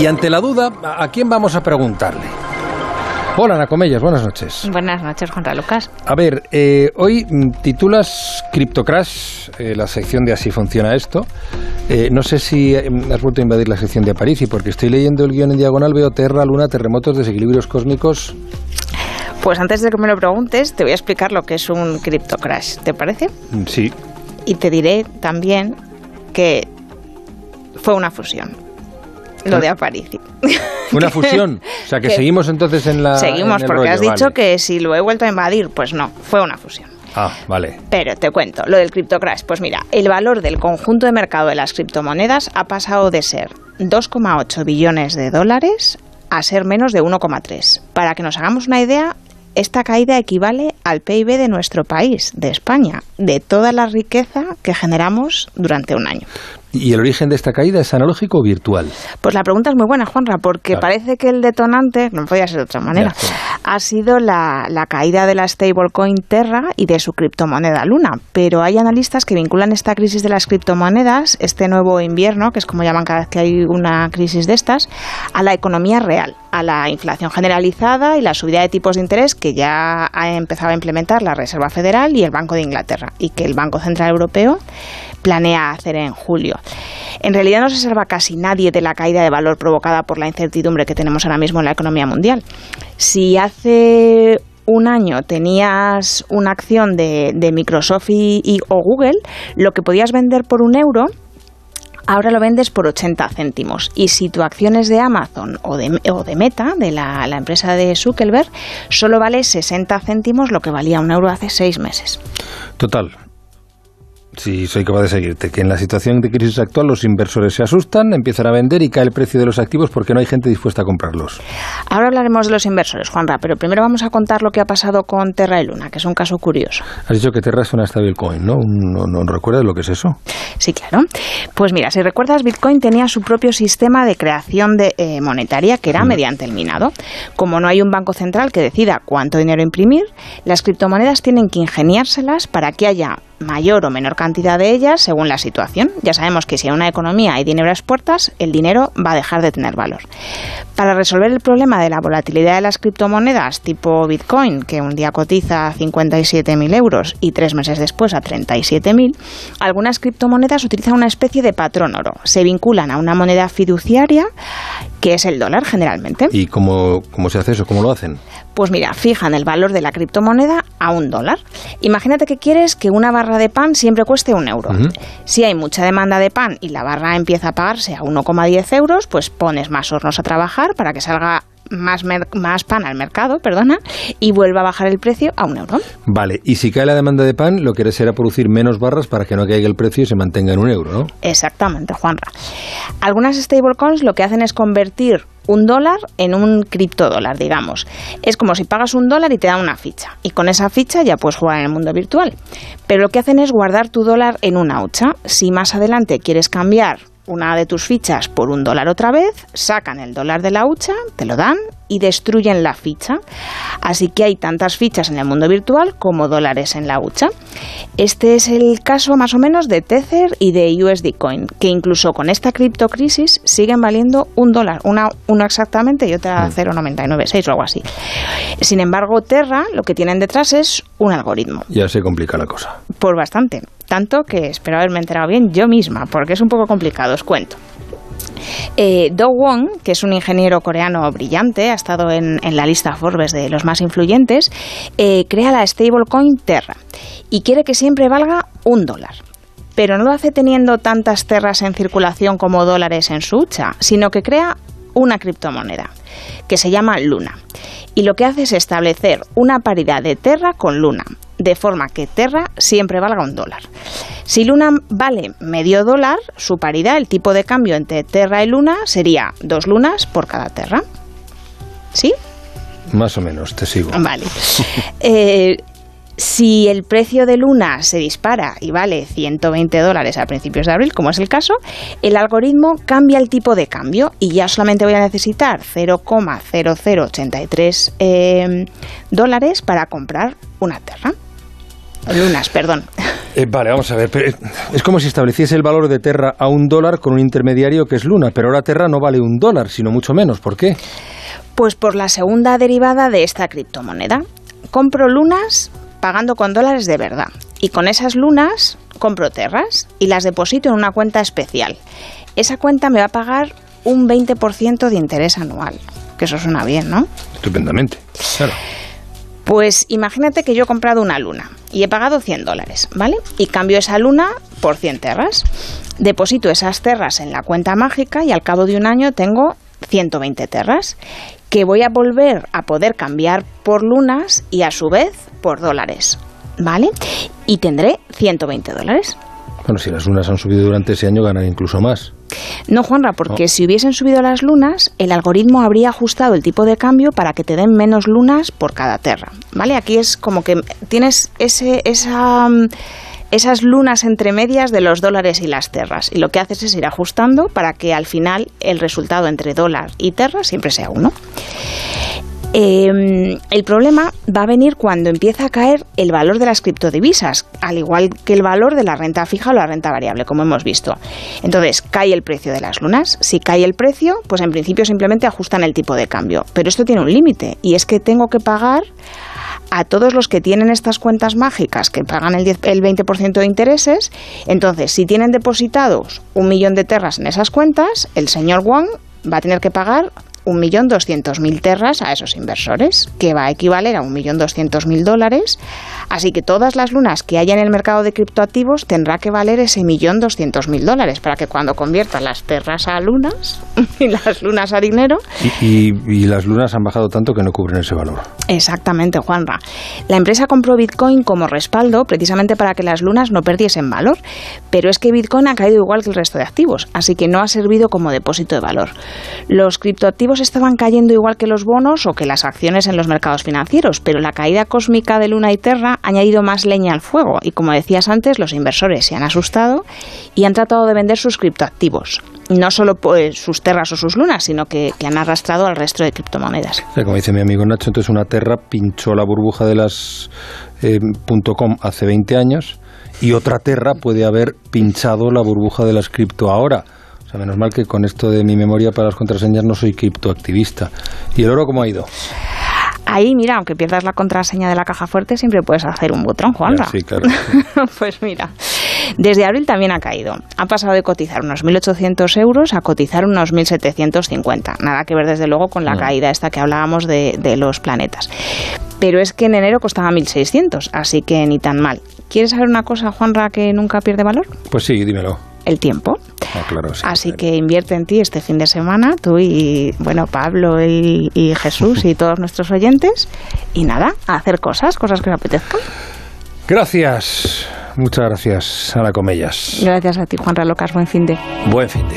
Y ante la duda, ¿a quién vamos a preguntarle? Hola, Ana Comellas, buenas noches. Buenas noches, Juan Lucas. A ver, eh, hoy mm, titulas CryptoCrash, eh, la sección de Así funciona esto. Eh, no sé si has vuelto a invadir la sección de Aparici, porque estoy leyendo el guion en diagonal, veo Terra, Luna, terremotos, desequilibrios cósmicos. Pues antes de que me lo preguntes, te voy a explicar lo que es un CryptoCrash, ¿te parece? Mm, sí. Y te diré también que fue una fusión lo de Aparici. ¿Una fusión? O sea, que, seguimos entonces en la. Seguimos, porque has dicho que si lo he vuelto a invadir, pues no, fue una fusión. Ah, vale. Pero te cuento, lo del CryptoCrash. Pues mira, el valor del conjunto de mercado de las criptomonedas ha pasado de ser 2,8 billones de dólares a ser menos de 1,3. Para que nos hagamos una idea, esta caída equivale al PIB de nuestro país, de España, de toda la riqueza que generamos durante un año. ¿Y el origen de esta caída es analógico o virtual? Pues la pregunta es muy buena, Juanra, porque parece que el detonante, no podía ser de otra manera, ha sido la, caída de la stablecoin Terra y de su criptomoneda Luna. Pero hay analistas que vinculan esta crisis de las criptomonedas, este nuevo invierno, que es como llaman cada vez que hay una crisis de estas, a la economía real, a la inflación generalizada y la subida de tipos de interés que ya ha empezado a implementar la Reserva Federal y el Banco de Inglaterra y que el Banco Central Europeo planea hacer en julio. En realidad no se salva casi nadie de la caída de valor provocada por la incertidumbre que tenemos ahora mismo en la economía mundial. Si hace un año tenías una acción de, Microsoft y, o Google, lo que podías vender por un euro, ahora lo vendes por 80 céntimos. Y si tu acción es de Amazon o de, o de Meta, de la, la, empresa de Zuckerberg, solo vale 60 céntimos lo que valía un euro hace seis meses. Total, Sí, soy capaz de seguirte. Que en la situación de crisis actual los inversores se asustan, empiezan a vender y cae el precio de los activos porque no hay gente dispuesta a comprarlos. Ahora hablaremos de los inversores, Juanra, pero primero vamos a contar lo que ha pasado con Terra y Luna, que es un caso curioso. Has dicho que Terra es una stablecoin, ¿no? ¿no? ¿No, recuerdas lo que es eso? Sí, claro. Pues mira, si recuerdas, Bitcoin tenía su propio sistema de creación de, eh, monetaria que era mm. mediante el minado. Como no hay un banco central que decida cuánto dinero imprimir, las criptomonedas tienen que ingeniárselas para que haya mayor o menor cantidad de ellas según la situación. Ya sabemos que si en una economía hay dinero a las puertas, el dinero va a dejar de tener valor. Para resolver el problema de la volatilidad de las criptomonedas tipo Bitcoin, que un día cotiza a 57.000 euros y tres meses después a 37.000, algunas criptomonedas utilizan una especie de patrón oro. Se vinculan a una moneda fiduciaria que es el dólar generalmente. ¿Y cómo, cómo se hace eso? ¿Cómo lo hacen? Pues mira, fijan el valor de la criptomoneda a un dólar. Imagínate que quieres que una barra de pan siempre cueste un euro. Si hay mucha demanda de pan y la barra empieza a pagarse a 1,10 euros, pues pones más hornos a trabajar para que salga más, más pan al mercado, perdona, y vuelva a bajar el precio a un euro. Vale, y si cae la demanda de pan, lo que será producir menos barras para que no caiga el precio y se mantenga en un euro, ¿no? Exactamente, Juanra. Algunas stablecoins lo que hacen es convertir un dólar en un criptodólar, digamos. Es como si pagas un dólar y te dan una ficha. Y con esa ficha ya puedes jugar en el mundo virtual. Pero lo que hacen es guardar tu dólar en una hucha. Si más adelante quieres cambiar una de tus fichas por un dólar otra vez, sacan el dólar de la hucha, te lo dan y destruyen la ficha. Así que hay tantas fichas en el mundo virtual como dólares en la hucha. Este es el caso más o menos de Tether y de USD Coin, que incluso con esta criptocrisis siguen valiendo un dólar, una, uno exactamente y otra 0,996 mm. o algo así. Sin embargo, Terra lo que tienen detrás es un algoritmo. Ya se complica la cosa. Por bastante. Tanto que espero haberme enterado bien yo misma, porque es un poco complicado, os cuento. Eh, Do Wong, que es un ingeniero coreano brillante, ha estado en, la lista Forbes de los más influyentes, eh, crea la stablecoin Terra y quiere que siempre valga un dólar. Pero no lo hace teniendo tantas terras en circulación como dólares en su hucha, sino que crea una criptomoneda que se llama Luna. Y lo que hace es establecer una paridad de Terra con Luna, de forma que Terra siempre valga un dólar. Si Luna vale medio dólar, su paridad, el tipo de cambio entre Terra y Luna, sería dos lunas por cada Terra. ¿Sí? Más o menos, te sigo. Vale. Eh, si el precio de Luna se dispara y vale 120 dólares a principios de abril, como es el caso, el algoritmo cambia el tipo de cambio y ya solamente voy a necesitar 0,0083 eh, dólares para comprar una terra. Lunas, perdón. Eh, vale, vamos a ver. es como si estableciese el valor de Terra a un dólar con un intermediario que es Luna, pero ahora Terra no vale un dólar, sino mucho menos. ¿Por qué? Pues por la segunda derivada de esta criptomoneda. Compro lunas pagando con dólares de verdad. Y con esas lunas compro terras y las deposito en una cuenta especial. Esa cuenta me va a pagar un 20% de interés anual. Que eso suena bien, ¿no? Estupendamente. Claro. Pues imagínate que yo he comprado una luna y he pagado 100 dólares, ¿vale? Y cambio esa luna por 100 terras. Deposito esas terras en la cuenta mágica y al cabo de un año tengo 120 terras que voy a volver a poder cambiar por lunas y a su vez por dólares, ¿vale? Y tendré 120 dólares. Bueno, si las lunas han subido durante ese año, ganan incluso más. No, Juanra, porque si hubiesen subido las lunas, el algoritmo habría ajustado el tipo de cambio para que te den menos lunas por cada terra, ¿vale? Aquí es como que tienes ese, esa mm, esas lunas entre medias de los dólares y las terras. Y lo que haces es ir ajustando para que al final el resultado entre dólar y terra siempre sea uno. Em, el problema va a venir cuando empieza a caer el valor de las criptodivisas, al igual que el valor de la renta fija o la renta variable, como hemos visto. Entonces, cae el precio de las lunas. Si cae el precio, pues en principio simplemente ajustan el tipo de cambio. Pero esto tiene un límite, y es que tengo que pagar a todos los que tienen estas cuentas mágicas que pagan el, 10, el 20% de intereses. Entonces, si tienen depositados un millón de terras en esas cuentas, el señor Wang va a tener que pagar 1.200.000 terras a esos inversores, que va a equivaler a 1.200.000 dólares. Así que todas las lunas que haya en el mercado de criptoactivos tendrá que valer ese 1.200.000 dólares para que cuando conviertan las terras a lunas y las lunas a dinero. Y, y, las lunas han bajado tanto que no cubren ese valor. Exactamente, Juanra. La empresa compró Bitcoin como respaldo precisamente para que las lunas no perdiesen valor. Pero es que Bitcoin ha caído igual que el resto de activos, así que no ha servido como depósito de valor. Los criptoactivos estaban cayendo igual que los bonos o que las acciones en los mercados financieros, pero la caída cósmica de Luna y Terra ha añadido más leña al fuego y como decías antes, los inversores se han asustado y han tratado de vender sus criptoactivos. No solo pues, sus terras o sus lunas, sino que, han arrastrado al resto de criptomonedas. como dice mi amigo Nacho, entonces una terra pinchó la burbuja de las eh, .com hace 20 años y otra terra puede haber pinchado la burbuja de las cripto ahora. O sea, menos mal que con esto de mi memoria para las contraseñas no soy criptoactivista. ¿Y el oro cómo ha ido? Ahí, mira, aunque pierdas la contraseña de la caja fuerte, siempre puedes hacer un botón, Juanra. Sí, claro. pues mira, desde abril también ha caído. Ha pasado de cotizar unos 1.800 euros a cotizar unos 1.750. Nada que ver, desde luego, con la caída esta que hablábamos de, de los planetas. Pero es que en enero costaba 1.600, así que ni tan mal. ¿Quieres saber una cosa, Juanra, que nunca pierde valor? Pues sí, dímelo el tiempo. Ah, claro, Así que invierte en ti este fin de semana, tú y, bueno, Pablo y, y Jesús y todos nuestros oyentes. Y nada, a hacer cosas, cosas que me apetezcan. Gracias. Muchas gracias, Ana Comellas. Gracias a ti, Juan Ralocas. Buen fin de. Buen fin de.